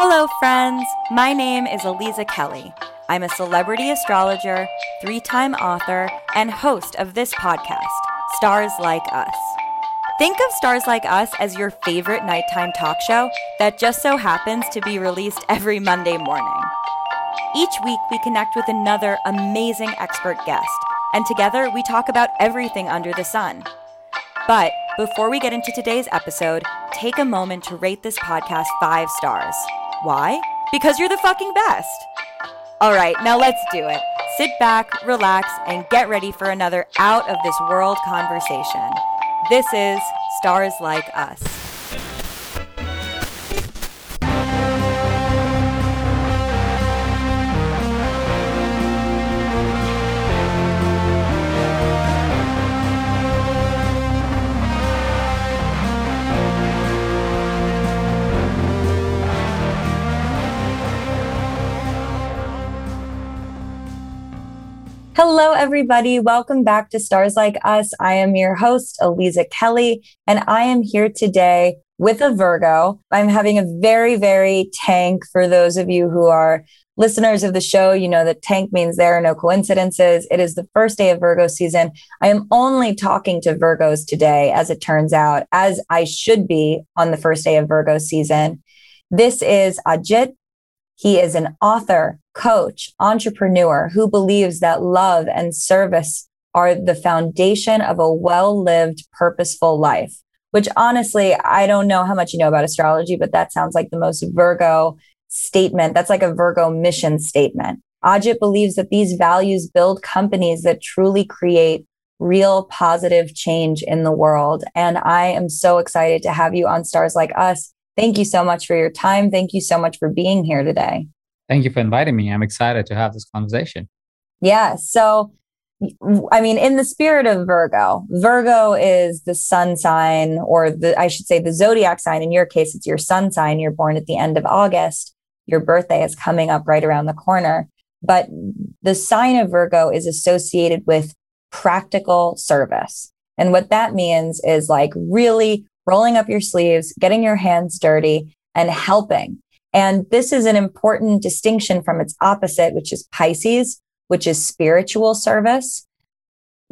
Hello, friends. My name is Aliza Kelly. I'm a celebrity astrologer, three time author, and host of this podcast, Stars Like Us. Think of Stars Like Us as your favorite nighttime talk show that just so happens to be released every Monday morning. Each week, we connect with another amazing expert guest, and together we talk about everything under the sun. But before we get into today's episode, take a moment to rate this podcast five stars. Why? Because you're the fucking best. All right, now let's do it. Sit back, relax, and get ready for another out of this world conversation. This is Stars Like Us. Everybody. Welcome back to Stars Like Us. I am your host, Aliza Kelly, and I am here today with a Virgo. I'm having a very, very tank for those of you who are listeners of the show. You know that tank means there are no coincidences. It is the first day of Virgo season. I am only talking to Virgos today, as it turns out, as I should be on the first day of Virgo season. This is Ajit he is an author, coach, entrepreneur who believes that love and service are the foundation of a well lived, purposeful life. Which honestly, I don't know how much you know about astrology, but that sounds like the most Virgo statement. That's like a Virgo mission statement. Ajit believes that these values build companies that truly create real positive change in the world. And I am so excited to have you on Stars Like Us Thank you so much for your time. Thank you so much for being here today. Thank you for inviting me. I'm excited to have this conversation. Yeah. So, I mean, in the spirit of Virgo, Virgo is the sun sign, or the, I should say, the zodiac sign. In your case, it's your sun sign. You're born at the end of August. Your birthday is coming up right around the corner. But the sign of Virgo is associated with practical service. And what that means is like really rolling up your sleeves, getting your hands dirty, and helping. And this is an important distinction from its opposite, which is Pisces, which is spiritual service.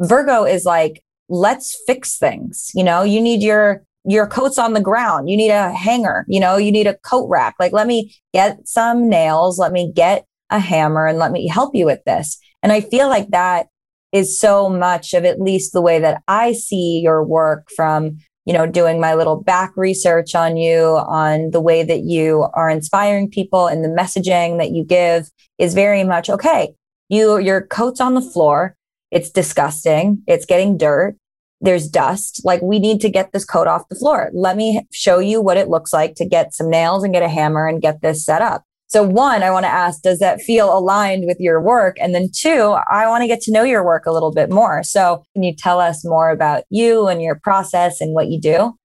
Virgo is like, let's fix things. You know, you need your your coat's on the ground. You need a hanger, you know, you need a coat rack. Like, let me get some nails, let me get a hammer and let me help you with this. And I feel like that is so much of at least the way that I see your work from you know, doing my little back research on you, on the way that you are inspiring people and the messaging that you give is very much okay. You, your coat's on the floor. It's disgusting. It's getting dirt. There's dust. Like we need to get this coat off the floor. Let me show you what it looks like to get some nails and get a hammer and get this set up. So one, I want to ask, does that feel aligned with your work? And then two, I want to get to know your work a little bit more. So can you tell us more about you and your process and what you do?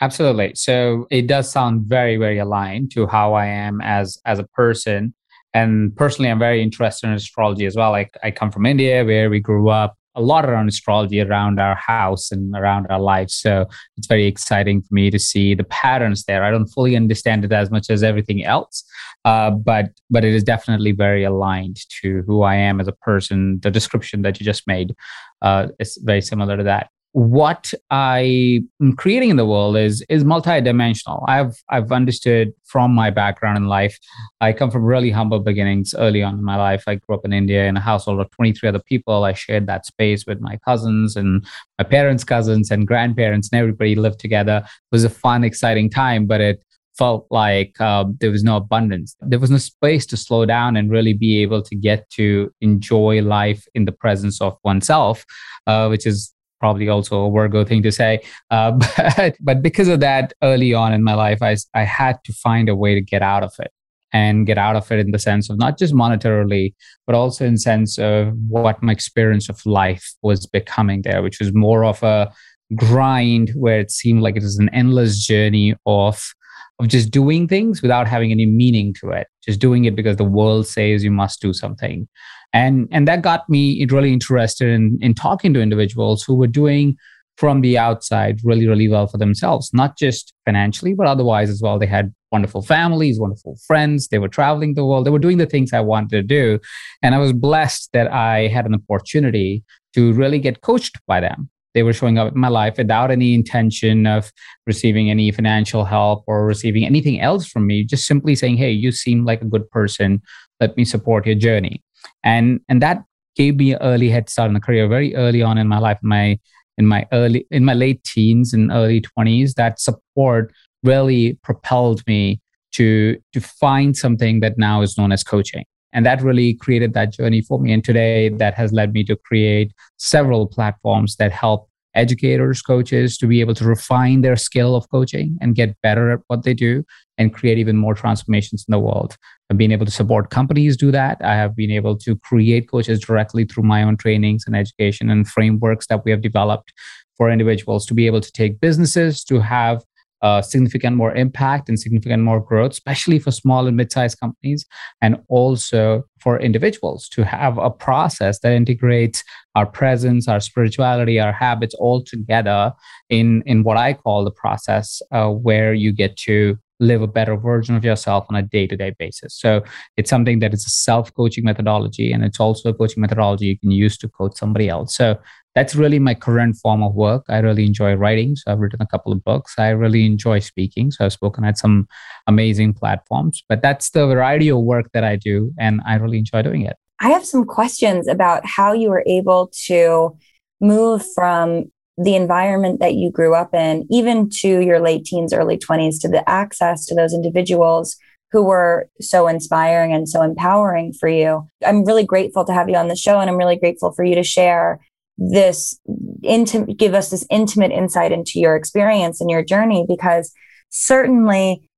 Absolutely. So it does sound very, very aligned to how I am as as a person. And personally, I'm very interested in astrology as well. Like I come from India where we grew up a lot around astrology around our house and around our lives. So it's very exciting for me to see the patterns there. I don't fully understand it as much as everything else, uh, but but it is definitely very aligned to who I am as a person. The description that you just made uh, is very similar to that what I am creating in the world is is multidimensional. I've I've understood from my background in life. I come from really humble beginnings early on in my life. I grew up in India in a household of 23 other people. I shared that space with my cousins and my parents' cousins and grandparents, and everybody lived together. It was a fun, exciting time, but it felt like uh, there was no abundance. There was no space to slow down and really be able to get to enjoy life in the presence of oneself, uh, which is probably also a Virgo thing to say. Uh, but, but because of that, early on in my life, I, I had to find a way to get out of it and get out of it in the sense of not just monetarily, but also in sense of what my experience of life was becoming there, which was more of a grind where it seemed like it was an endless journey of of just doing things without having any meaning to it just doing it because the world says you must do something and and that got me really interested in in talking to individuals who were doing from the outside really, really well for themselves, not just financially, but otherwise as well. They had wonderful families, wonderful friends. They were traveling the world. They were doing the things I wanted to do. And I was blessed that I had an opportunity to really get coached by them. They were showing up in my life without any intention of receiving any financial help or receiving anything else from me, just simply saying, Hey, you seem like a good person. Let me support your journey. And, and that gave me an early head start in the career very early on in my life. My in my early in my late teens and early 20s that support really propelled me to to find something that now is known as coaching and that really created that journey for me and today that has led me to create several platforms that help educators coaches to be able to refine their skill of coaching and get better at what they do and create even more transformations in the world. I've been able to support companies do that. I have been able to create coaches directly through my own trainings and education and frameworks that we have developed for individuals to be able to take businesses to have uh, significant more impact and significant more growth, especially for small and mid-sized companies, and also for individuals to have a process that integrates our presence, our spirituality, our habits all together in in what I call the process, uh, where you get to live a better version of yourself on a day-to-day basis. So it's something that is a self-coaching methodology, and it's also a coaching methodology you can use to coach somebody else. So that's really my current form of work. I really enjoy writing. So I've written a couple of books. I really enjoy speaking. So I've spoken at some amazing platforms. But that's the variety of work that I do. And I really enjoy doing it. I have some questions about how you were able to move from the environment that you grew up in, even to your late teens, early 20s, to the access to those individuals who were so inspiring and so empowering for you. I'm really grateful to have you on the show, and I'm really grateful for you to share this intimate, give us this intimate insight into your experience and your journey because certainly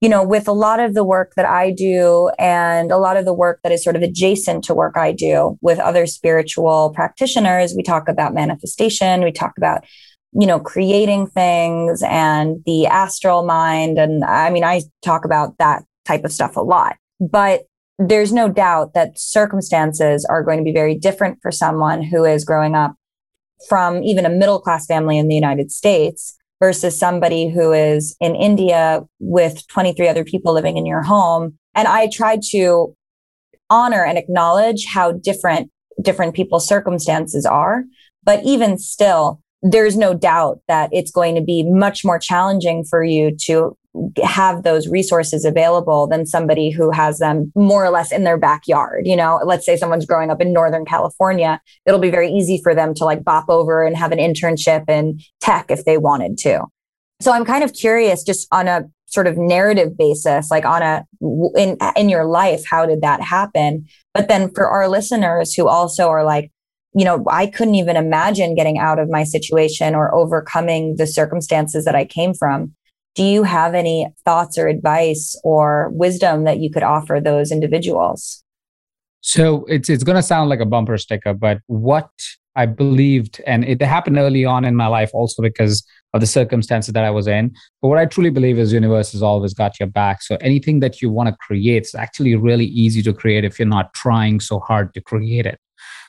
you know with a lot of the work that i do and a lot of the work that is sort of adjacent to work i do with other spiritual practitioners we talk about manifestation we talk about you know creating things and the astral mind and i mean i talk about that type of stuff a lot. But there's no doubt that circumstances are going to be very different for someone who is growing up from even a middle class family in the United States versus somebody who is in India with 23 other people living in your home. And I tried to honor and acknowledge how different different people's circumstances are. But even still, there's no doubt that it's going to be much more challenging for you to have those resources available than somebody who has them more or less in their backyard. You know, let's say someone's growing up in Northern California, it'll be very easy for them to like bop over and have an internship in tech if they wanted to. So I'm kind of curious just on a sort of narrative basis like on a in in your life how did that happen but then for our listeners who also are like you know i couldn't even imagine getting out of my situation or overcoming the circumstances that i came from do you have any thoughts or advice or wisdom that you could offer those individuals? So it's it's going to sound like a bumper sticker, but what I believed, and it happened early on in my life, also because of the circumstances that I was in. But what I truly believe is universe has always got your back. So anything that you want to create is actually really easy to create if you're not trying so hard to create it.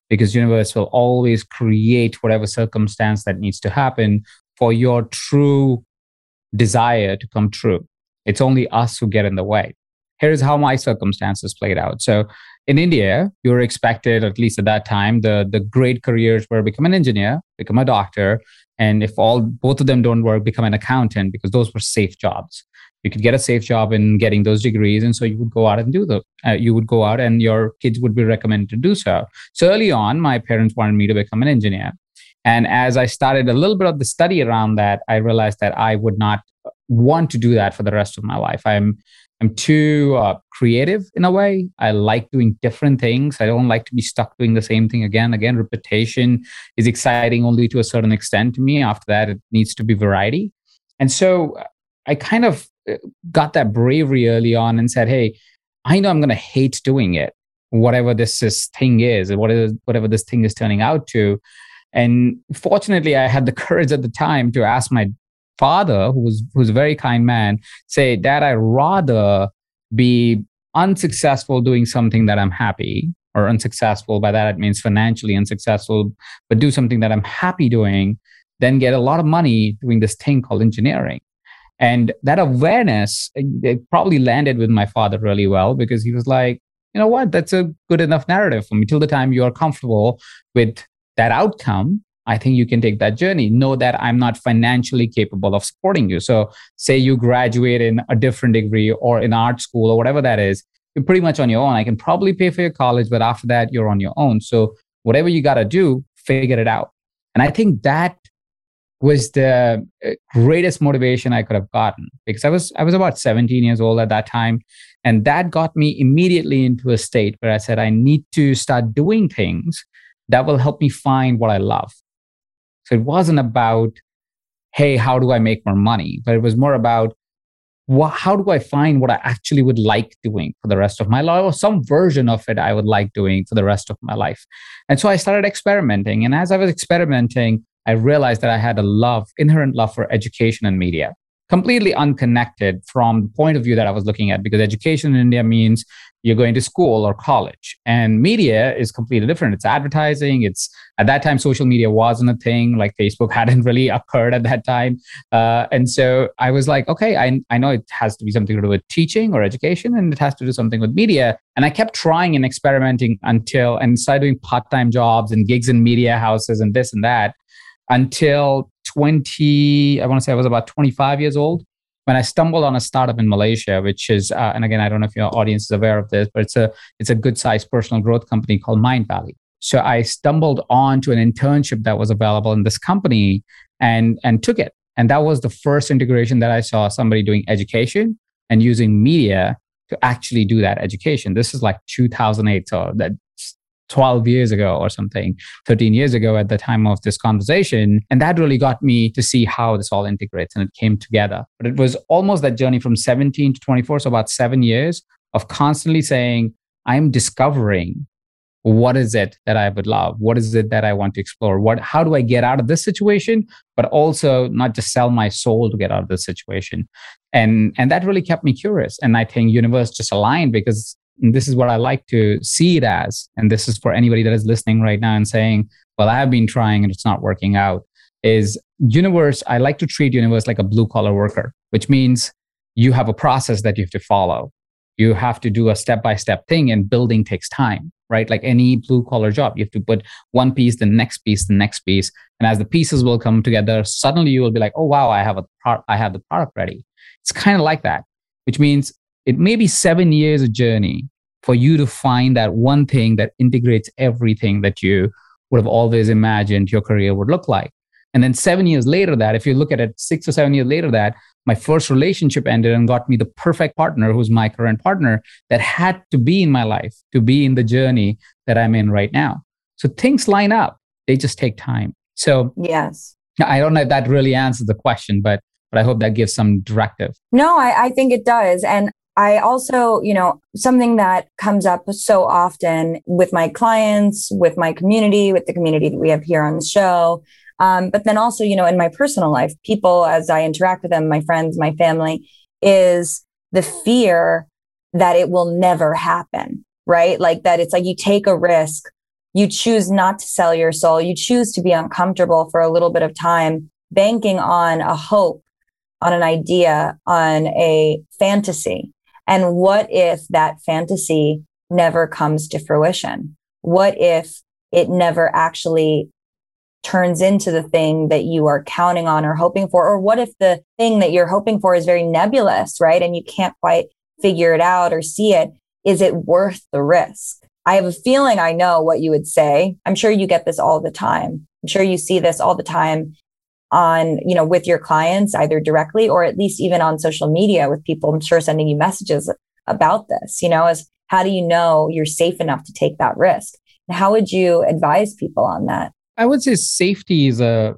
Because universe will always create whatever circumstance that needs to happen for your true desire to come true. It's only us who get in the way. Here's how my circumstances played out. So in India, you were expected, at least at that time, the, the great careers were become an engineer, become a doctor, and if all both of them don't work, become an accountant because those were safe jobs. You could get a safe job in getting those degrees, and so you would go out and do the. Uh, you would go out, and your kids would be recommended to do so. So early on, my parents wanted me to become an engineer, and as I started a little bit of the study around that, I realized that I would not want to do that for the rest of my life. I'm I'm too uh, creative in a way. I like doing different things. I don't like to be stuck doing the same thing again. Again, repetition is exciting only to a certain extent to me. After that, it needs to be variety. And so I kind of uh, got that bravery early on and said, "Hey, I know I'm going to hate doing it, whatever this, this thing is, whatever whatever this thing is turning out to." And fortunately, I had the courage at the time to ask my father, who was who's a very kind man, say, "Dad, I'd rather be unsuccessful doing something that I'm happy, or unsuccessful by that it means financially unsuccessful, but do something that I'm happy doing." then get a lot of money doing this thing called engineering. And that awareness, it probably landed with my father really well because he was like, you know what, that's a good enough narrative for me. Till the time you are comfortable with that outcome, I think you can take that journey. Know that I'm not financially capable of supporting you. So, say you graduate in a different degree or in art school or whatever that is, you're pretty much on your own. I can probably pay for your college, but after that, you're on your own. So, whatever you got to do, figure it out. And I think that was the uh, greatest motivation I could have gotten because I was I was about 17 years old at that time and that got me immediately into a state where I said I need to start doing things that will help me find what I love. So it wasn't about hey how do I make more money but it was more about what, how do I find what I actually would like doing for the rest of my life, or some version of it I would like doing for the rest of my life? And so I started experimenting. And as I was experimenting, I realized that I had a love, inherent love for education and media completely unconnected from the point of view that I was looking at because education in India means you're going to school or college and media is completely different. It's advertising. It's at that time social media wasn't a thing. Like facebook hadn't really occurred at that time. Uh, and so i was like okay I, I know it has to be something to do with teaching or education and it has to do something with media. And i kept trying and experimenting until and started doing part-time jobs and gigs in media houses and this and that until 20, I want to say I was about 25 years old when I stumbled on a startup in Malaysia, which is, uh, and again, I don't know if your audience is aware of this, but it's a it's a good sized personal growth company called Mindvalley. So I stumbled onto an internship that was available in this company and and took it. And that was the first integration that I saw somebody doing education and using media to actually do that education. This is like 2008, so that 12 years ago or something, 13 years ago at the time of this conversation. And that really got me to see how this all integrates and it came together. But it was almost that journey from 17 to 24, so about seven years of constantly saying, I'm discovering what is it that I would love? What is it that I want to explore? What how do I get out of this situation? But also not just sell my soul to get out of this situation. And and that really kept me curious. And I think universe just aligned because and this is what I like to see it as. And this is for anybody that is listening right now and saying, well, I have been trying and it's not working out. Is universe, I like to treat universe like a blue collar worker, which means you have a process that you have to follow. You have to do a step by step thing, and building takes time, right? Like any blue collar job, you have to put one piece, the next piece, the next piece. And as the pieces will come together, suddenly you will be like, oh, wow, I have a part, I have the product ready. It's kind of like that, which means it may be seven years of journey for you to find that one thing that integrates everything that you would have always imagined your career would look like. And then seven years later, that if you look at it, six or seven years later, that my first relationship ended and got me the perfect partner who's my current partner that had to be in my life to be in the journey that I'm in right now. So things line up, they just take time. So, yes. I don't know if that really answers the question, but but I hope that gives some directive. No, I, I think it does. And I also, you know, something that comes up so often with my clients, with my community, with the community that we have here on the show. Um, but then also, you know, in my personal life, people, as I interact with them, my friends, my family, is the fear that it will never happen, right? Like that it's like you take a risk, you choose not to sell your soul, you choose to be uncomfortable for a little bit of time, banking on a hope, on an idea, on a fantasy. And what if that fantasy never comes to fruition? What if it never actually turns into the thing that you are counting on or hoping for? Or what if the thing that you're hoping for is very nebulous, right? And you can't quite figure it out or see it? Is it worth the risk? I have a feeling I know what you would say. I'm sure you get this all the time. I'm sure you see this all the time on, you know, with your clients, either directly or at least even on social media with people, I'm sure sending you messages about this, you know, is how do you know you're safe enough to take that risk? And how would you advise people on that? I would say safety is a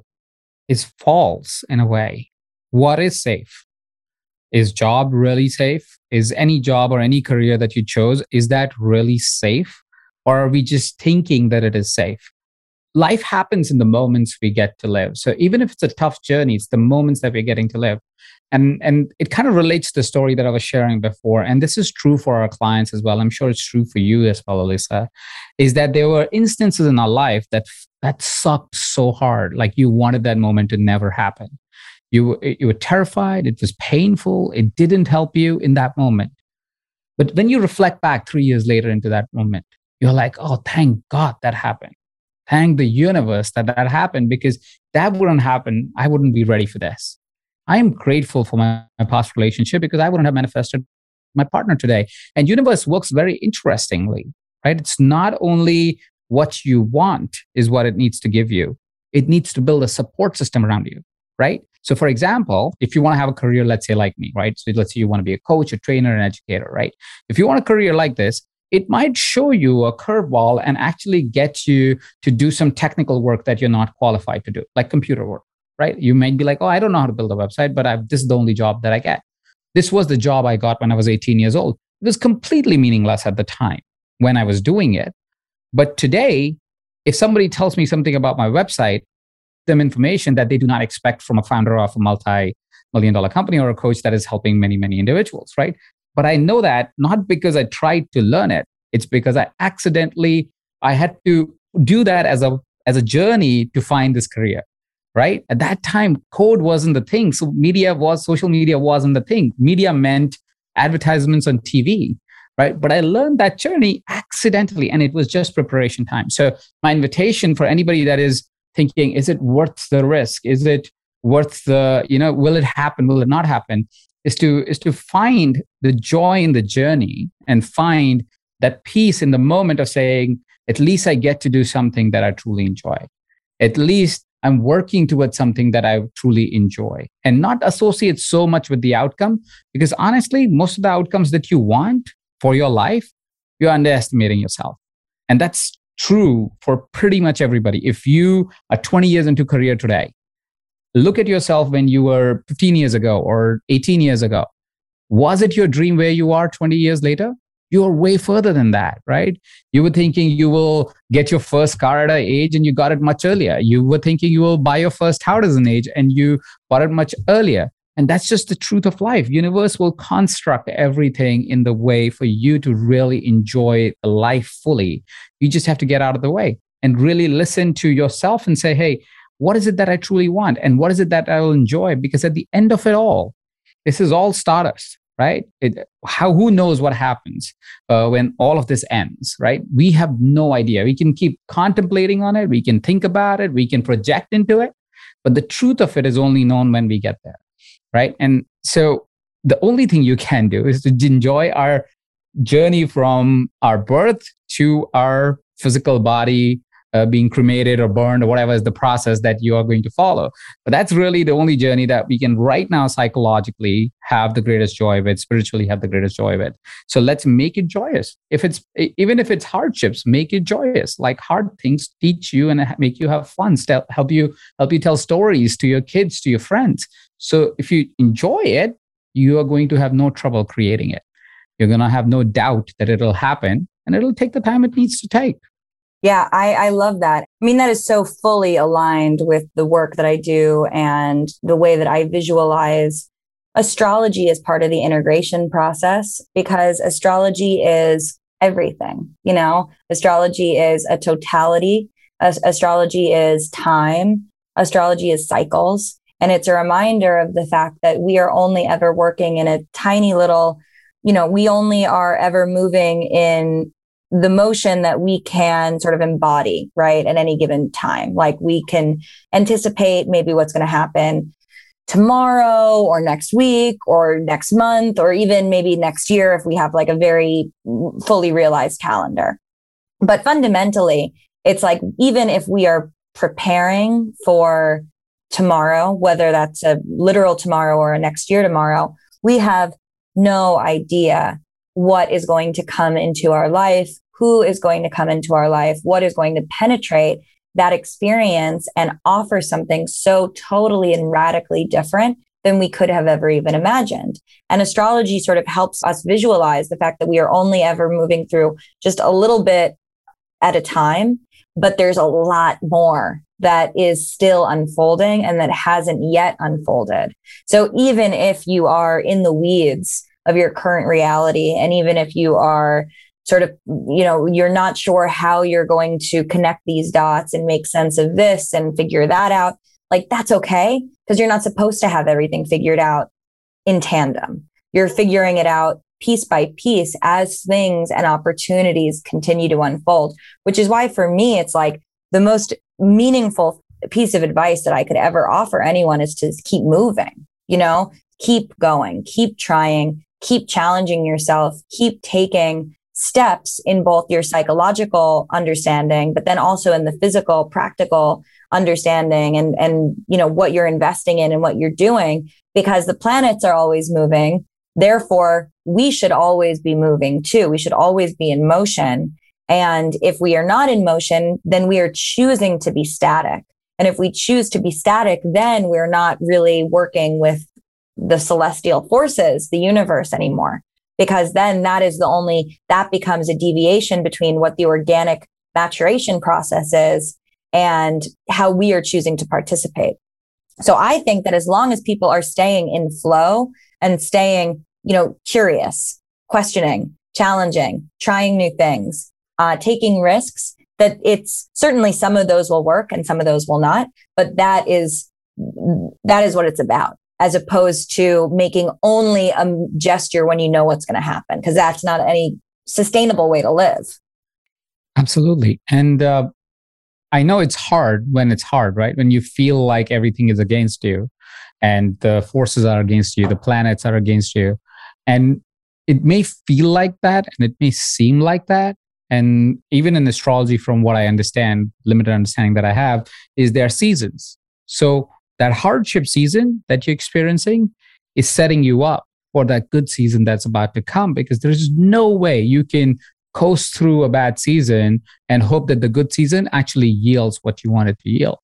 is false in a way. What is safe? Is job really safe? Is any job or any career that you chose, is that really safe? Or are we just thinking that it is safe? Life happens in the moments we get to live. So even if it's a tough journey, it's the moments that we're getting to live. And, and it kind of relates to the story that I was sharing before. And this is true for our clients as well. I'm sure it's true for you as well, Aliza, is that there were instances in our life that that sucked so hard. Like you wanted that moment to never happen. You, you were terrified. It was painful. It didn't help you in that moment. But when you reflect back three years later into that moment, you're like, oh, thank God that happened. Thank the universe that that happened because that wouldn't happen. I wouldn't be ready for this. I am grateful for my, my past relationship because I wouldn't have manifested my partner today. And universe works very interestingly, right? It's not only what you want is what it needs to give you. It needs to build a support system around you, right? So, for example, if you want to have a career, let's say like me, right? So, let's say you want to be a coach, a trainer, an educator, right? If you want a career like this, it might show you a curveball and actually get you to do some technical work that you're not qualified to do, like computer work, right? You might be like, oh, I don't know how to build a website, but I've, this is the only job that I get. This was the job I got when I was 18 years old. It was completely meaningless at the time when I was doing it. But today, if somebody tells me something about my website, them information that they do not expect from a founder of a multi million dollar company or a coach that is helping many, many individuals, right? But I know that not because I tried to learn it, it's because I accidentally, I had to do that as a, as a journey to find this career, right? At that time, code wasn't the thing. So media was, social media wasn't the thing. Media meant advertisements on TV right? But I learned that journey accidentally, and it was just preparation time. So, my invitation for anybody that is thinking, is it worth the risk? Is it worth the, you know, will it happen? Will it not happen? Is to is to find the joy in the journey and find that peace in the moment of saying, at least I get to do something that I truly enjoy. At least I'm working towards something that I truly enjoy and not associate so much with the outcome. Because honestly, most of the outcomes that you want for your life, you're underestimating yourself. And that's true for pretty much everybody. If you are 20 years into career today, look at yourself when you were 15 years ago or 18 years ago. Was it your dream where you are 20 years later? You're way further than that, right? You were thinking you will get your first car at an age and you got it much earlier. You were thinking you will buy your first house at an age and you bought it much earlier. And that's just the truth of life. Universe will construct everything in the way for you to really enjoy life fully. You just have to get out of the way and really listen to yourself and say, hey, what is it that I truly want? And what is it that I will enjoy? Because at the end of it all, this is all stardust, right? It, how who knows what happens uh, when all of this ends, right? We have no idea. We can keep contemplating on it, we can think about it, we can project into it, but the truth of it is only known when we get there right? And so the only thing you can do is to enjoy our journey from our birth to our physical body uh, being cremated or burned or whatever is the process that you are going to follow. But that's really the only journey that we can right now psychologically have the greatest joy with, spiritually have the greatest joy with. So let's make it joyous. If it's even if it's hardships, make it joyous. Like hard things teach you and make you have fun. Help you help you tell stories to your kids, to your friends. So if you enjoy it, you are going to have no trouble creating it. You're going to have no doubt that it'll happen and it'll take the time it needs to take. Yeah, I, I love that. I mean, that is so fully aligned with the work that I do and the way that I visualize astrology as part of the integration process because astrology is everything. You know, astrology is a totality, As- astrology is time, astrology is cycles. And it's a reminder of the fact that we are only ever working in a tiny little, you know, we only are ever moving in the motion that we can sort of embody, right, at any given time. Like we can anticipate maybe what's going to happen tomorrow or next week or next month or even maybe next year if we have like a very fully realized calendar. But fundamentally, it's like even if we are preparing for tomorrow, whether that's a literal tomorrow or a next year tomorrow, we have no idea what is going to come into our life, who is going to come into our life, what is going to penetrate that experience and offer something so totally and radically different than we could have ever even imagined. And astrology sort of helps us visualize the fact that we are only ever moving through just a little bit at a time, but there's a lot more that is still unfolding and that hasn't yet unfolded. So even if you are in the weeds of your current reality, and even if you are sort of, you know, you're not sure how you're going to connect these dots and make sense of this and figure that out. Like that's okay because you're not supposed to have everything figured out in tandem. You're figuring it out piece by piece as things and opportunities continue to unfold, which is why for me, it's like the most meaningful piece of advice that I could ever offer anyone is to keep moving, you know, keep going, keep trying, keep challenging yourself, keep taking steps in both your psychological understanding, but then also in the physical, practical understanding and, and, you know, what you're investing in and what you're doing because the planets are always moving. Therefore, we should always be moving too. We should always be in motion. And if we are not in motion, then we are choosing to be static. And if we choose to be static, then we're not really working with the celestial forces, the universe anymore, because then that is the only, that becomes a deviation between what the organic maturation process is and how we are choosing to participate. So I think that as long as people are staying in flow and staying, you know, curious, questioning, challenging, trying new things, uh, taking risks, that it's certainly some of those will work and some of those will not, but that is, that is what it's about as opposed to making only a gesture when you know what's going to happen, because that's not any sustainable way to live. Absolutely. And uh, I know it's hard when it's hard, right? When you feel like everything is against you and the forces are against you, the planets are against you. And it may feel like that and it may seem like that. And even in astrology, from what I understand, limited understanding that I have, is there are seasons. So that hardship season that you're experiencing is setting you up for that good season that's about to come because there's no way you can coast through a bad season and hope that the good season actually yields what you want it to yield.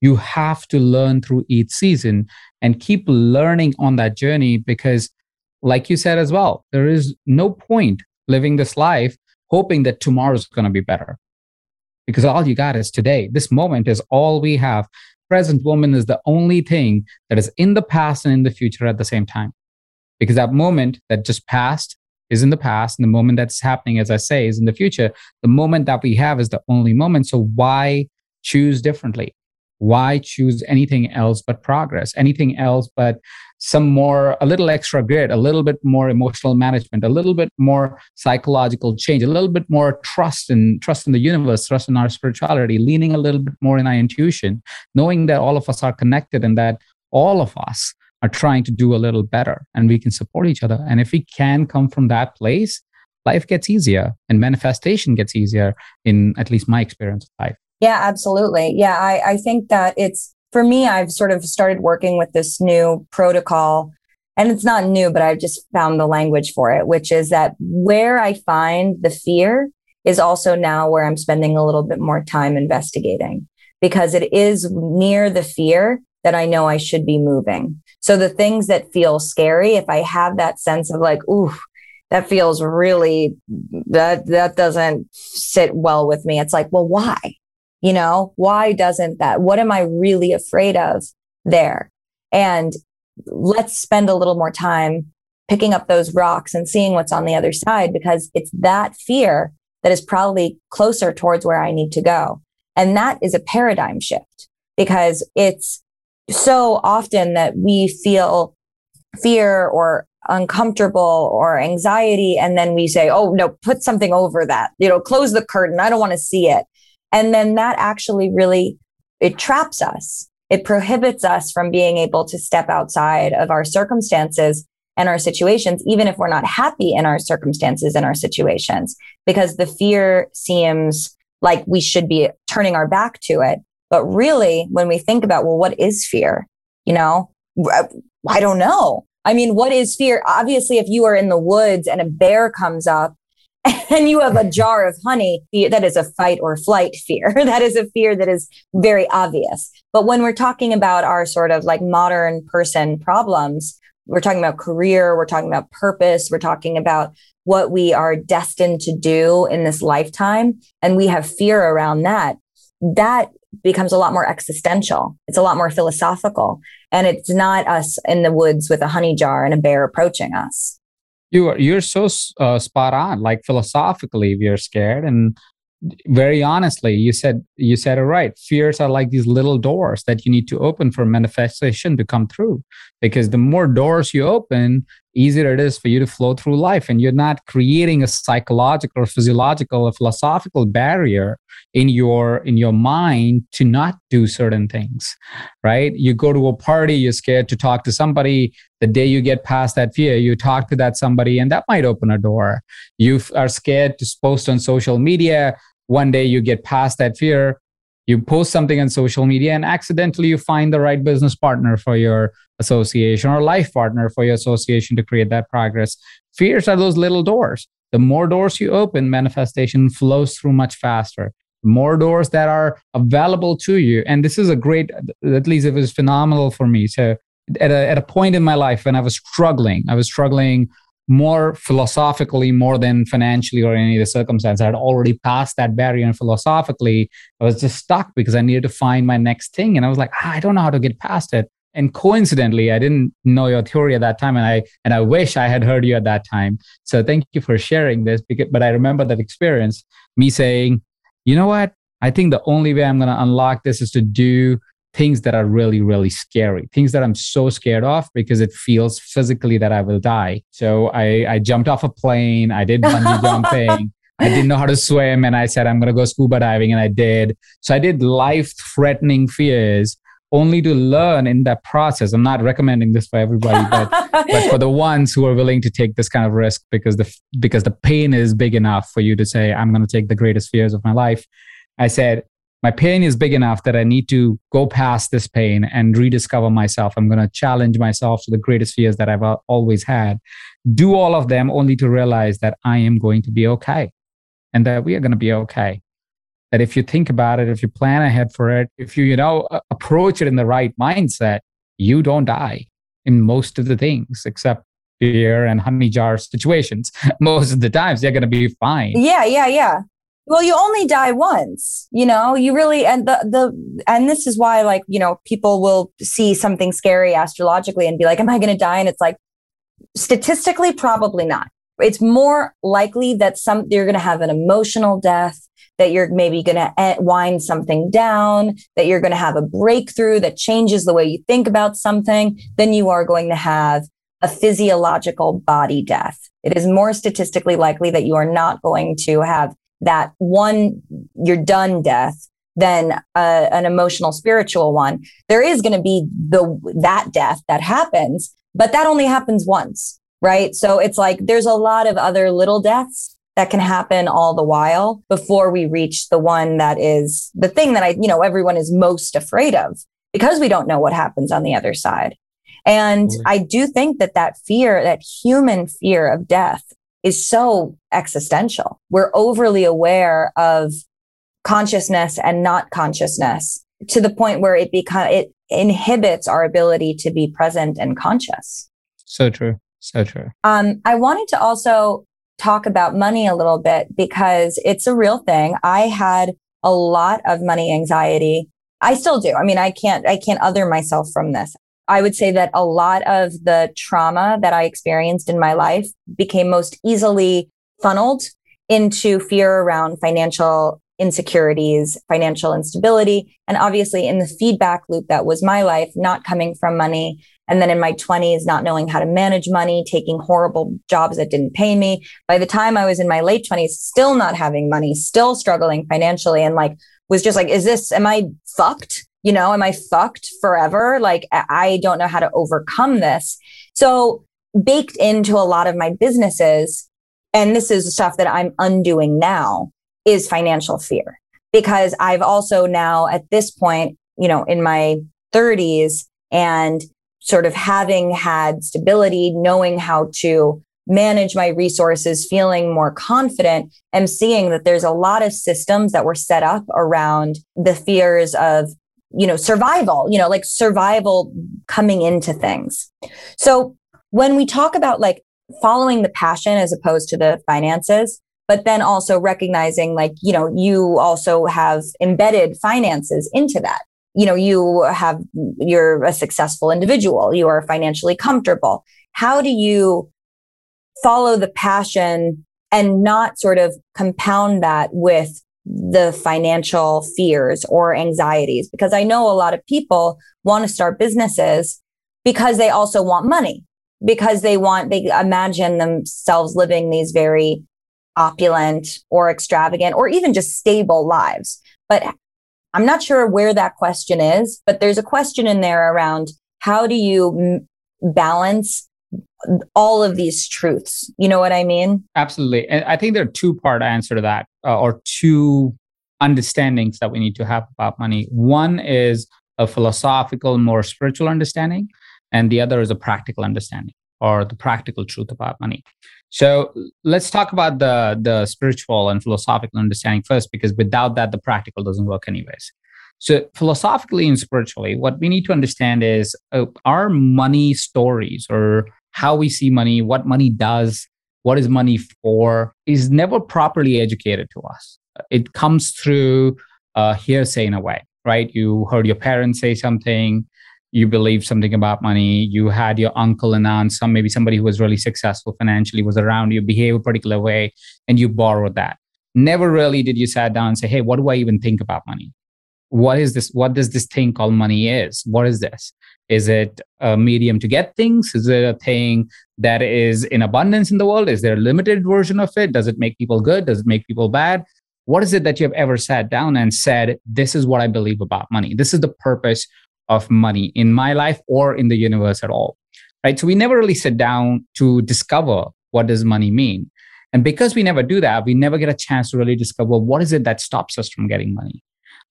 You have to learn through each season and keep learning on that journey because, like you said as well, there is no point living this life hoping that tomorrow's going to be better because all you got is today. This moment is all we have present moment is the only thing that is in the past and in the future at the same time. Because that moment that just passed is in the past, and the moment that's happening, as I say, is in the future. The moment that we have is the only moment. So why choose differently? Why choose anything else but progress? Anything else but some more, a little extra grit, a little bit more emotional management, a little bit more psychological change, a little bit more trust in trust in the universe, trust in our spirituality, leaning a little bit more in our intuition, knowing that all of us are connected and that all of us are trying to do a little better and we can support each other. And if we can come from that place, life gets easier and manifestation gets easier in at least my experience of life. Yeah, absolutely. Yeah, I, I think that it's for me, I've sort of started working with this new protocol. And it's not new, but I've just found the language for it, which is that where I find the fear is also now where I'm spending a little bit more time investigating because it is near the fear that I know I should be moving. So the things that feel scary, if I have that sense of like, ooh, that feels really that that doesn't sit well with me. It's like, well, why? You know, why doesn't that? What am I really afraid of there? And let's spend a little more time picking up those rocks and seeing what's on the other side because it's that fear that is probably closer towards where I need to go. And that is a paradigm shift because it's so often that we feel fear or uncomfortable or anxiety. And then we say, oh, no, put something over that, you know, close the curtain. I don't want to see it. And then that actually really, it traps us. It prohibits us from being able to step outside of our circumstances and our situations, even if we're not happy in our circumstances and our situations, because the fear seems like we should be turning our back to it. But really, when we think about, well, what is fear? You know, uh, I don't know. I mean, what is fear? Obviously, if you are in the woods and a bear comes up and you have a jar of honey, that is a fight or flight fear. that is a fear that is very obvious. But when we're talking about our sort of like modern person problems, we're talking about career, we're talking about purpose, we're talking about what we are destined to do in this lifetime, and we have fear around that. That becomes a lot more existential. It's a lot more philosophical. And it's not us in the woods with a honey jar and a bear approaching us. You are you're so uh, spot on. Like philosophically, we are scared, and very honestly you said you said it right fears are like these little doors that you need to open for manifestation to come through because the more doors you open easier it is for you to flow through life. And you're not creating a psychological or physiological or philosophical barrier in your in your mind to not do certain things right? You go to a party you're scared to talk to somebody. The day you get past that fear you talk to that somebody and that might open a door. You are scared to post on social media. One day you get past that fear you post something on social media and accidentally you find the right business partner for your association or life partner for your association to create that progress fears are those little doors the more doors you open manifestation flows through much faster more doors that are available to you and this is a great at least it was phenomenal for me so at a, at a point in my life when i was struggling i was struggling more philosophically more than financially or any of the circumstances. I had already passed that barrier and philosophically I was just stuck because I needed to find my next thing. And I was like, ah, I don't know how to get past it. And coincidentally, I didn't know your theory at that time. And I and I wish I had heard you at that time. So thank you for sharing this. Because, but I remember that experience, me saying, you know what? I think the only way I'm going to unlock this is to do things that are really, really scary, things that I'm so scared of because it feels physically that I will die. So I, I jumped off a plane, I did bungee jumping. I didn't know how to swim, and I said, I'm going to go scuba diving, and I did. So I did life threatening fears only to learn in that process. I'm not recommending this for everybody, but, but for the ones who are willing to take this kind of risk because the because the pain is big enough for you to say, I'm going to take the greatest fears of my life. I said, my pain is big enough that I need to go past this pain and rediscover myself. I'm going to challenge myself to the greatest fears that I've always had. Do all of them only to realize that I am going to be okay and that we are going to be okay. That if you think about it, if you plan ahead for it, if you, you know, approach it in the right mindset, you don't die in most of the things except beer and honey jar situations. most of the times they're going to be fine. Yeah, yeah, yeah well you only die once you know you really and the the and this is why like you know people will see something scary astrologically and be like am i going to die and it's like statistically probably not it's more likely that some you're going to have an emotional death that you're maybe going to wind something down that you're going to have a breakthrough that changes the way you think about something then you are going to have a physiological body death. It is more statistically likely that you are not going to have that one you're done death than uh, an emotional spiritual one. There is going to be the that death that happens but that only happens once right? So it's like there's a lot of other little deaths that can happen all the while before we reach the one that is the thing that i you know everyone is most afraid of because we don't know what happens on the other side and i do think that that fear that human fear of death is so existential. We're overly aware of consciousness and not consciousness to the point where it become it inhibits our ability to be present and conscious. So true. So true. Um, I wanted to also talk about money a little bit because it's a real thing. I had a lot of money anxiety. I still do. I mean, I can't I can't other myself from this. I would say that a lot of the trauma that I experienced in my life became most easily funneled into fear around financial insecurities, financial instability, and obviously in the feedback loop that was my life, not coming from money. And then in my 20s, not knowing how to manage money, taking horrible jobs that didn't pay me. By the time I was in my late 20s, still not having money, still struggling financially, and like was just like, is this, am I fucked? you know, am I fucked forever? Like, I don't know how to overcome this. So, baked into a lot of my businesses, and this is stuff that I'm undoing now, is financial fear. Because I've also now at this point, you know, in my 30s and sort of having had stability, knowing how to manage my resources, feeling more confident, am seeing that there's a lot of systems that were set up around the fears of you know, survival, you know, like survival coming into things. So when we talk about like following the passion as opposed to the finances, but then also recognizing like, you know, you also have embedded finances into that. You know, you have, you're a successful individual, you are financially comfortable. How do you follow the passion and not sort of compound that with the financial fears or anxieties because I know a lot of people want to start businesses because they also want money because they want they imagine themselves living these very opulent or extravagant or even just stable lives but I'm not sure where that question is but there's a question in there around how do you m- balance all of these truths? You know what i mean? Absolutely. And i think there are two part answer to that uh, or two understandings that we need to have about money. One is a philosophical, more spiritual understanding, and the other is a practical understanding or the practical truth about money. So let's talk about the the spiritual and philosophical understanding first, because without that, the practical doesn't work anyways. So philosophically and spiritually, what we need to understand is uh, our money stories or how we see money, what money does, what is money for, is never properly educated to us it comes through uh, hearsay in a way, right? You heard your parents say something, you believe something about money, you had your uncle and aunt, some maybe somebody who was really successful financially was around you, behave a particular way, and you borrowed that. Never really did you sat down and say, hey, what do I even think about money? What is this? What does this thing called money is? What is this? Is it a medium to get things? Is it a thing that is in abundance in the world? Is there a limited version of it? Does it make people good? Does it make people bad? what is it that you have ever sat down and said, This is what I believe about money? This is the purpose of money in my life or in the universe at all. Right. So we never really sit down to discover what does money mean. And because we never do that, we never get a chance to really discover what is it that stops us from getting money.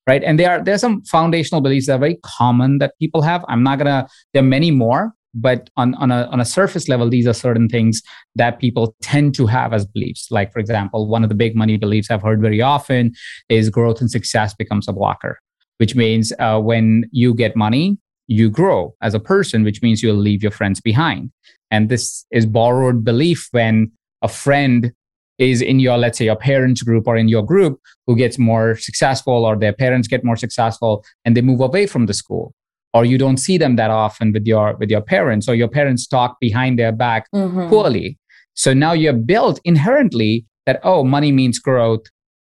Right. And there are there are some foundational beliefs that are very common that people have. I'm not gonna, there are many more, but on, on, a, on a surface level these are certain things that people tend to have as beliefs like for example one of the big money beliefs i've heard very often is growth and success becomes a blocker which means uh, when you get money you grow as a person which means you'll leave your friends behind. And this is borrowed belief when a friend is in your let's say your parents group or in your group who gets more successful or their parents get more successful and they move away from the school or you don't see them that often with your with your parents or your parents talk behind their back mm-hmm. poorly. So now you're built inherently that oh money means growth.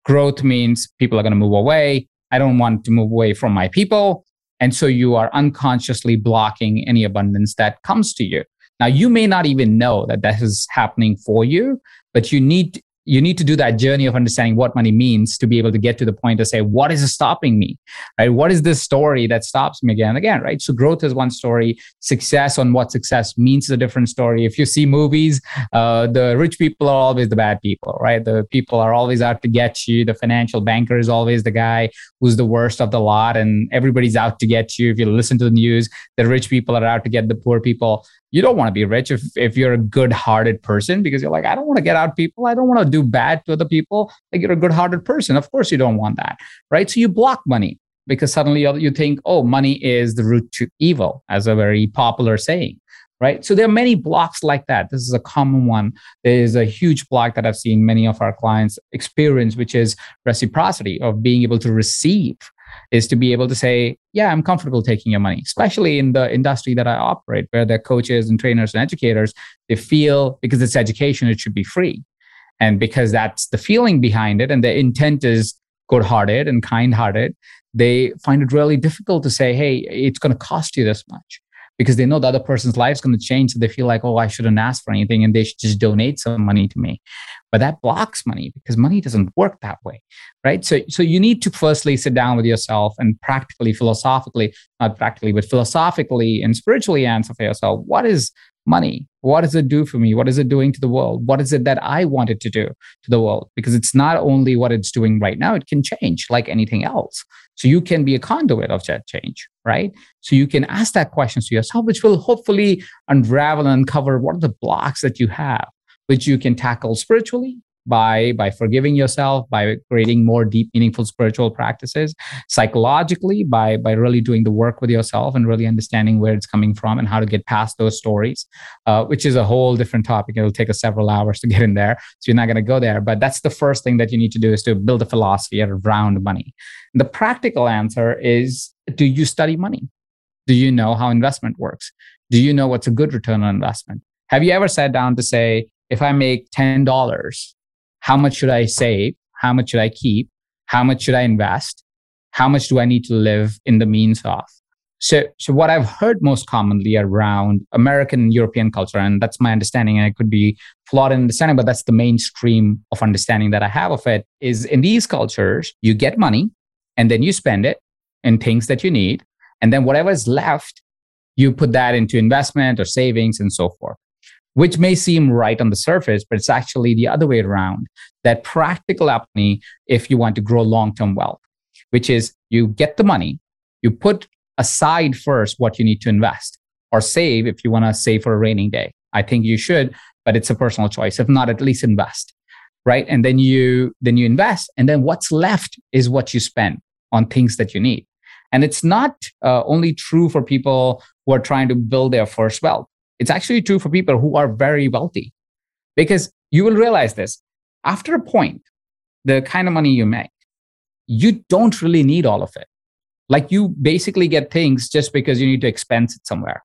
Growth means people are going to move away i don't want to move away from my people. And so you are unconsciously blocking any abundance that comes to you. Now you may not even know that that is happening for you but you need you need to do that journey of understanding what money means to be able to get to the point to say what is stopping me right? What is this story that stops me again and again right? So growth is one story. Success on what success means is a different story. If you see movies uh, the rich people are always the bad people right? The people are always out to get you. The financial banker is always the guy who's the worst of the lot and everybody's out to get you. If you listen to the news the rich people are out to get the poor people you don't want to be rich if, if you're a good hearted person because you're like, I don't want to get out people. I don't want to do bad to other people. Like you're a good hearted person. Of course, you don't want that. Right. So you block money because suddenly you think, oh, money is the root to evil, as a very popular saying. Right. So there are many blocks like that. This is a common one. There is a huge block that I've seen many of our clients experience, which is reciprocity of being able to receive is to be able to say, yeah, I'm comfortable taking your money, especially in the industry that I operate, where the coaches and trainers and educators, they feel because it's education, it should be free. And because that's the feeling behind it and the intent is good hearted and kind hearted, they find it really difficult to say, hey, it's going to cost you this much because they know the other person's life is going to change. So they feel like, oh, I shouldn't ask for anything and they should just donate some money to me. But that blocks money because money doesn't work that way, right? So, so you need to firstly sit down with yourself and practically, philosophically, not practically, but philosophically and spiritually answer for yourself what is money? What does it do for me? What is it doing to the world? What is it that I want it to do to the world? Because it's not only what it's doing right now, it can change like anything else. So you can be a conduit of that change, right? So you can ask that question to yourself, which will hopefully unravel and uncover what are the blocks that you have, which you can tackle spiritually, by by forgiving yourself by creating more deep meaningful spiritual practices psychologically by by really doing the work with yourself and really understanding where it's coming from and how to get past those stories uh, which is a whole different topic. It'll take us several hours to get in there so you're not going to go there. But that's the first thing that you need to do is to build a philosophy around money. The practical answer is do you study money? Do you know how investment works? Do you know what's a good return on investment? Have you ever sat down to say if I make $10, how much should I save? How much should I keep? How much should I invest? How much do I need to live in the means of? So, so what I've heard most commonly around American and European culture, and that's my understanding, and it could be flawed in understanding, but that's the mainstream of understanding that I have of it, is in these cultures, you get money and then you spend it in things that you need. And then whatever is left, you put that into investment or savings and so forth, which may seem right on the surface, but it's actually the other way around. That practical money if you want to grow long term wealth, which is you get the money, you put aside first what you need to invest or save if you want to save for a rainy day. I think you should, but it's a personal choice. If not, at least invest. Right. And then you then you invest. And then what's left is what you spend on things that you need. And it's not uh, only true for people who are trying to build their first wealth. It's actually true for people who are very wealthy because you will realize this after a point, the kind of money you make, you don't really need all of it. Like you basically get things just because you need to expense it somewhere.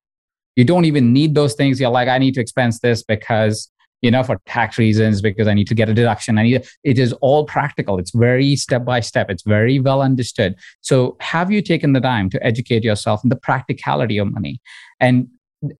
You don't even need those things. You're like, I need to expense this because you know, for tax reasons, because I need to get a deduction. I need it is all practical. It's very step by step. It's very well understood. So have you taken the time to educate yourself in the practicality of money? And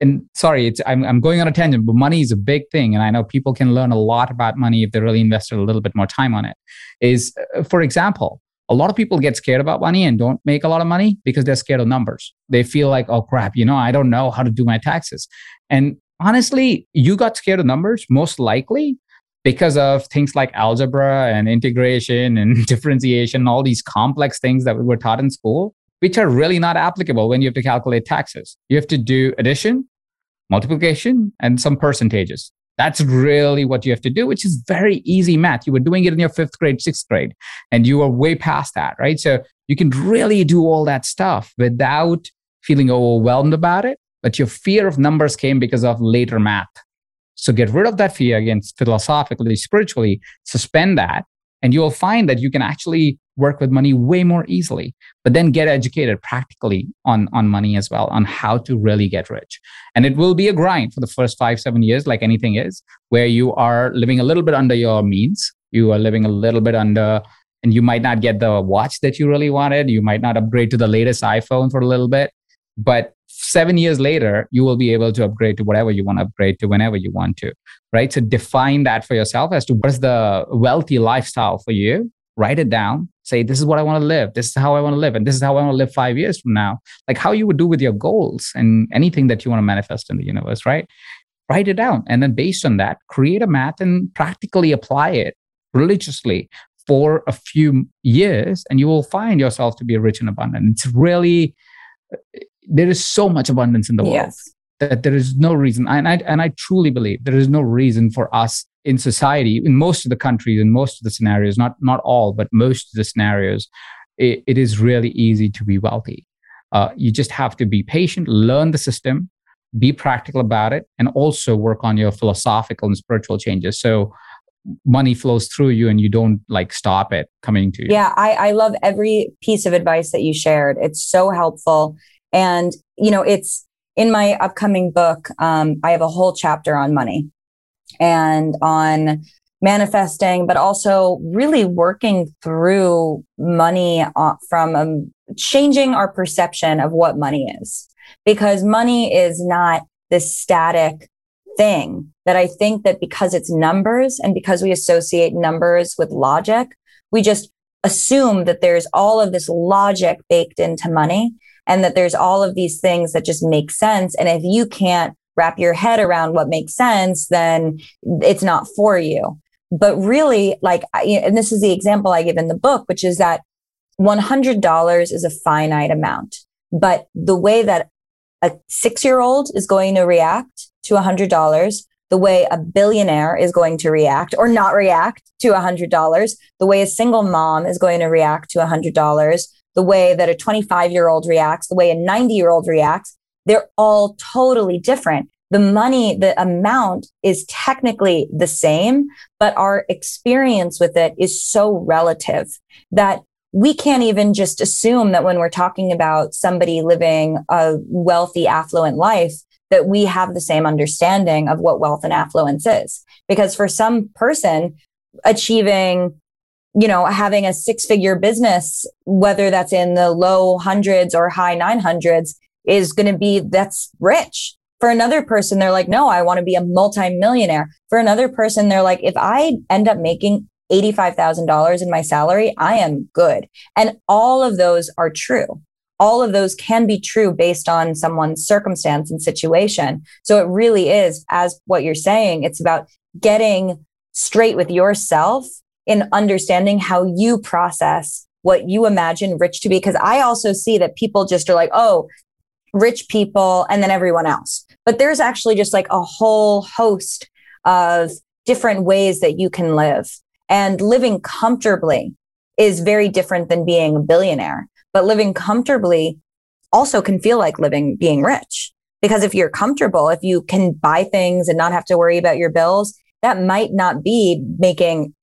and sorry, it's I'm I'm going on a tangent, but money is a big thing, and I know people can learn a lot about money if they really invested a little bit more time on it. Is uh, for example, a lot of people get scared about money and don't make a lot of money because they're scared of numbers. They feel like, oh crap, you know, I don't know how to do my taxes. And honestly, you got scared of numbers most likely because of things like algebra and integration and differentiation, all these complex things that we were taught in school, which are really not applicable when you have to calculate taxes. You have to do addition, multiplication, and some percentages. That's really what you have to do, which is very easy math. You were doing it in your fifth grade, sixth grade, and you are way past that, right? So you can really do all that stuff without feeling overwhelmed about it but your fear of numbers came because of later math. So get rid of that fear again, philosophically, spiritually, suspend that, and you will find that you can actually work with money way more easily. But then get educated practically on, on money as well, on how to really get rich. And it will be a grind for the first five, seven years, like anything is, where you are living a little bit under your means. You are living a little bit under and you might not get the watch that you really wanted. You might not upgrade to the latest iPhone for a little bit, but seven years later, you will be able to upgrade to whatever you want to upgrade to whenever you want to, right? So define that for yourself as to what's the wealthy lifestyle for you. Write it down. Say, this is what I want to live. This is how I want to live. And this is how I want to live five years from now. Like how you would do with your goals and anything that you want to manifest in the universe, right? Write it down. And then based on that, create a math and practically apply it religiously for a few years. And you will find yourself to be rich and abundant. It's really, uh, there is so much abundance in the world yes. That there is no reason and I, and I truly believe there is no reason for us in society in most of the countries in most of the scenarios not not all but most of the scenarios it, it is really easy to be wealthy. Uh, you just have to be patient learn the system be practical about it and also work on your philosophical and spiritual changes. So money flows through you and you don't like stop it coming to you. Yeah I, I love every piece of advice that you shared. It's so helpful. And, you know, it's in my upcoming book, um, I have a whole chapter on money and on manifesting, but also really working through money uh, from um, changing our perception of what money is. Because money is not this static thing that I think that because it's numbers and because we associate numbers with logic, we just assume that there's all of this logic baked into money and that there's all of these things that just make sense. And if you can't wrap your head around what makes sense, then it's not for you. But really, like, and this is the example I give in the book, which is that $100 is a finite amount. But the way that a six year old is going to react to $100, the way a billionaire is going to react or not react to $100, the way a single mom is going to react to $100, the way that a 25 year old reacts, the way a 90 year old reacts, they're all totally different. The money, the amount is technically the same, but our experience with it is so relative that we can't even just assume that when we're talking about somebody living a wealthy, affluent life, that we have the same understanding of what wealth and affluence is. Because for some person, achieving, you know, having a six figure business, whether that's in the low hundreds or high 900s, is going to be that's rich. For another person, they're like, no, I want to be a multimillionaire. For another person, they're like, if I end up making $85,000 in my salary, I am good. And all of those are true. All of those can be true based on someone's circumstance and situation. So it really is, as what you're saying, it's about getting straight with yourself in understanding how you process what you imagine rich to be. Cause I also see that people just are like, oh, rich people and then everyone else. But there's actually just like a whole host of different ways that you can live. And living comfortably is very different than being a billionaire. But living comfortably also can feel like living being rich. Because if you're comfortable, if you can buy things and not have to worry about your bills, that might not be making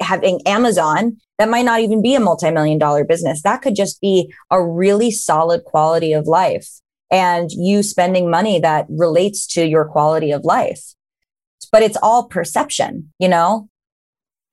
having Amazon. That might not even be a multi-million dollar business. That could just be a really solid quality of life and you spending money that relates to your quality of life. But it's all perception, you know?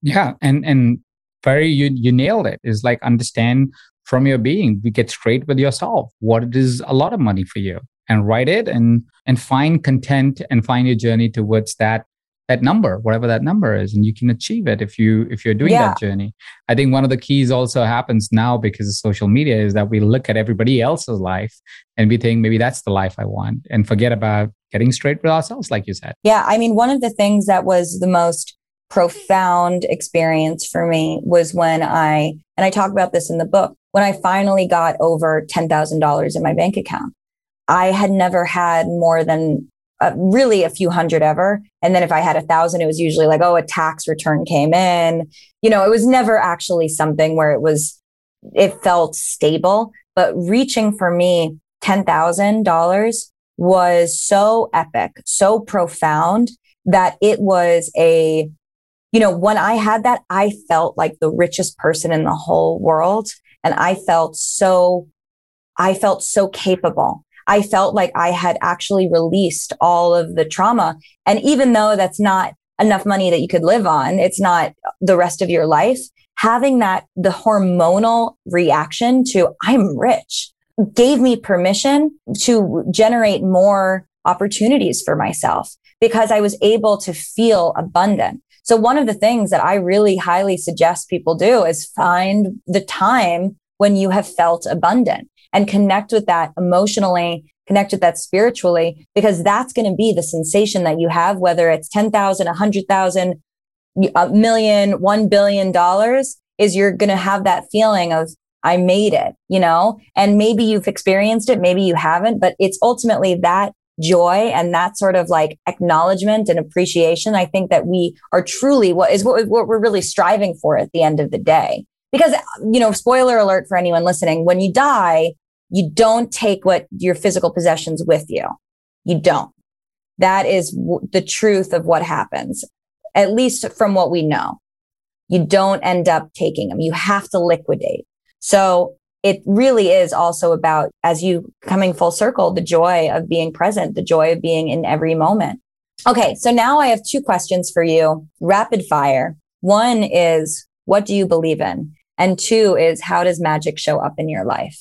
Yeah. And, and very, you, you nailed it is like understand from your being, we get straight with yourself. What is a lot of money for you and write it and, and find content and find your journey towards that that number whatever that number is and you can achieve it if you if you're doing yeah. that journey. I think one of the keys also happens now because of social media is that we look at everybody else's life and we think maybe that's the life i want and forget about getting straight with ourselves like you said. Yeah i mean one of the things that was the most profound experience for me was when i and i talk about this in the book when i finally got over $10000 in my bank account. I had never had more than uh, really a few hundred ever. And then if I had a thousand, it was usually like, oh, a tax return came in. You know, it was never actually something where it was, it felt stable. But reaching for me $10,000 was so epic, so profound that it was a, you know, when I had that, I felt like the richest person in the whole world. And I felt so, I felt so capable I felt like I had actually released all of the trauma. And even though that's not enough money that you could live on, it's not the rest of your life, having that, the hormonal reaction to I'm rich gave me permission to generate more opportunities for myself because I was able to feel abundant. So one of the things that I really highly suggest people do is find the time when you have felt abundant and connect with that emotionally, connect with that spiritually, because that's going to be the sensation that you have, whether it's 10,000, 100,000, a million, $1 billion is you're going to have that feeling of, I made it, you know, and maybe you've experienced it, maybe you haven't, but it's ultimately that joy and that sort of like acknowledgement and appreciation. I think that we are truly what is what, what we're really striving for at the end of the day. Because, you know, spoiler alert for anyone listening, when you die, you don't take what your physical possessions with you. You don't. That is w- the truth of what happens, at least from what we know. You don't end up taking them. You have to liquidate. So it really is also about, as you coming full circle, the joy of being present, the joy of being in every moment. Okay. So now I have two questions for you. Rapid fire. One is, what do you believe in? And two is, how does magic show up in your life?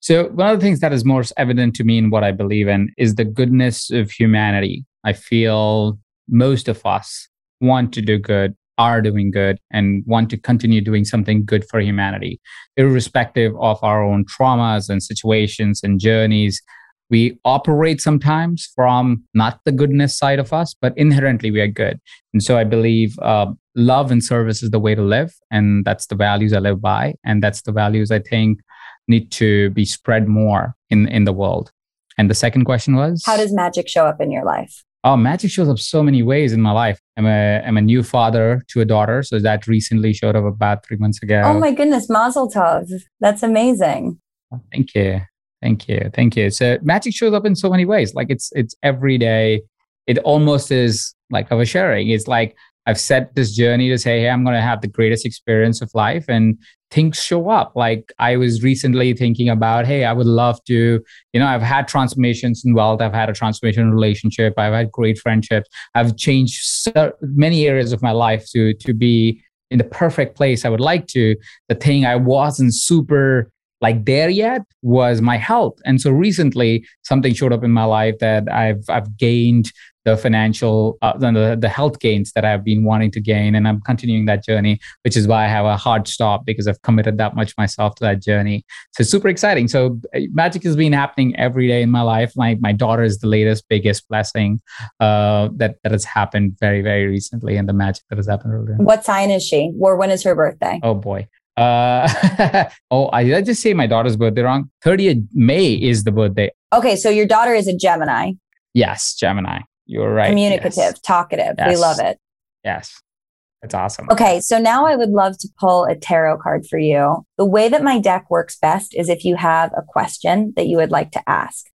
So, one of the things that is most evident to me in what I believe in is the goodness of humanity. I feel most of us want to do good, are doing good, and want to continue doing something good for humanity, irrespective of our own traumas and situations and journeys. We operate sometimes from not the goodness side of us, but inherently we are good. And so I believe uh, love and service is the way to live. And that's the values I live by. And that's the values I think need to be spread more in in the world. And the second question was How does magic show up in your life? Oh, magic shows up so many ways in my life. I'm a I'm a new father to a daughter, so that recently showed up about three months ago. Oh my goodness, Mazel Tov! That's amazing. Thank you, thank you, thank you. So magic shows up in so many ways. Like it's it's every day. It almost is like I was sharing. It's like I've set this journey to say, hey, I'm going to have the greatest experience of life, and things show up. Like I was recently thinking about, hey, I would love to, you know, I've had transformations in wealth, I've had a transformation in relationship, I've had great friendships, I've changed so many areas of my life to to be in the perfect place I would like to. The thing I wasn't super like there yet was my health. And so recently something showed up in my life that I've I've gained the financial uh, the, the health gains that I've been wanting to gain and I'm continuing that journey which is why I have a hard stop because I've committed that much myself to that journey so super exciting so uh, magic has been happening every day in my life my my daughter is the latest biggest blessing uh, that that has happened very very recently and the magic that has happened earlier what sign is she or when is her birthday oh boy uh, oh, I did I just say my daughter's birthday wrong? 30th May is the birthday. Okay, so your daughter is a Gemini. Yes, Gemini. You're right. Communicative, yes. talkative. Yes. We love it. Yes. That's awesome. Okay, so now I would love to pull a tarot card for you. The way that my deck works best is if you have a question that you would like to ask.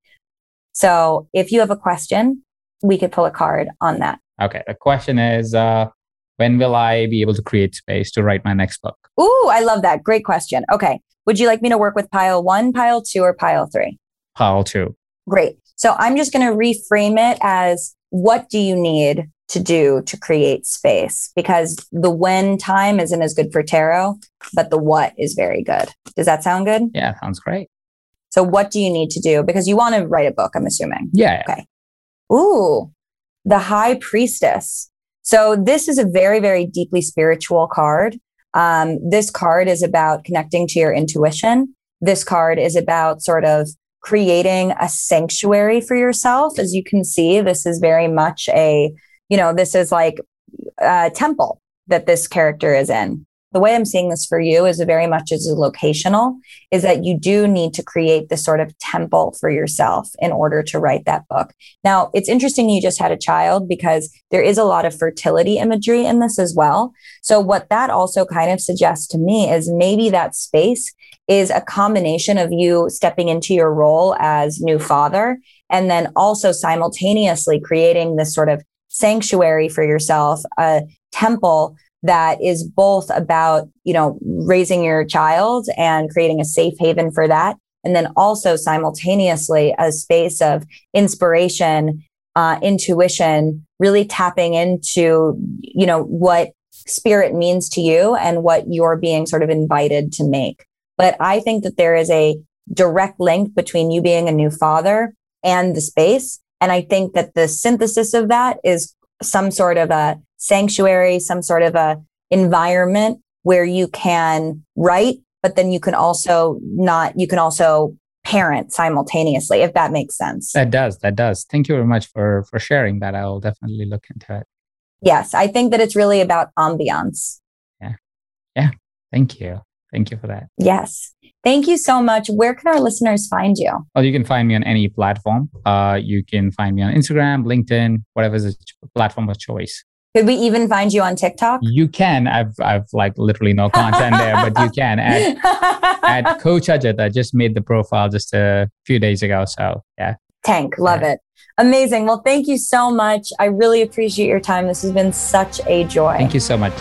So if you have a question, we could pull a card on that. Okay, the question is uh, when will I be able to create space to write my next book? Ooh, I love that. Great question. Okay. Would you like me to work with pile one, pile two, or pile three? Pile two. Great. So I'm just going to reframe it as what do you need to do to create space? Because the when time isn't as good for tarot, but the what is very good. Does that sound good? Yeah, sounds great. So what do you need to do? Because you want to write a book, I'm assuming. Yeah. Okay. Ooh, the high priestess. So this is a very, very deeply spiritual card. Um, this card is about connecting to your intuition. This card is about sort of creating a sanctuary for yourself. As you can see, this is very much a, you know, this is like a temple that this character is in the way I'm seeing this for you is very much as a locational, is that you do need to create this sort of temple for yourself in order to write that book. Now, it's interesting you just had a child because there is a lot of fertility imagery in this as well. So, what that also kind of suggests to me is maybe that space is a combination of you stepping into your role as new father and then also simultaneously creating this sort of sanctuary for yourself, a temple that is both about, you know, raising your child and creating a safe haven for that. And then also simultaneously a space of inspiration, uh, intuition, really tapping into, you know, what spirit means to you and what you're being sort of invited to make. But I think that there is a direct link between you being a new father and the space. And I think that the synthesis of that is some sort of a sanctuary, some sort of a environment where you can write, but then you can also not, you can also parent simultaneously, if that makes sense. That does. That does. Thank you very much for for sharing that. I'll definitely look into it. Yes, I think that it's really about ambiance. Yeah. Yeah. Thank you. Thank you for that. Yes. Thank you so much. Where can our listeners find you? Well, you can find me on any platform. Uh, you can find me on Instagram, LinkedIn, whatever is a platform of choice. Could we even find you on TikTok? You can. I've I've like literally no content there, but you can at at Coach Ajit. I just made the profile just a few days ago. So yeah. Tank, love yeah. it. Amazing. Well, thank you so much. I really appreciate your time. This has been such a joy. Thank you so much.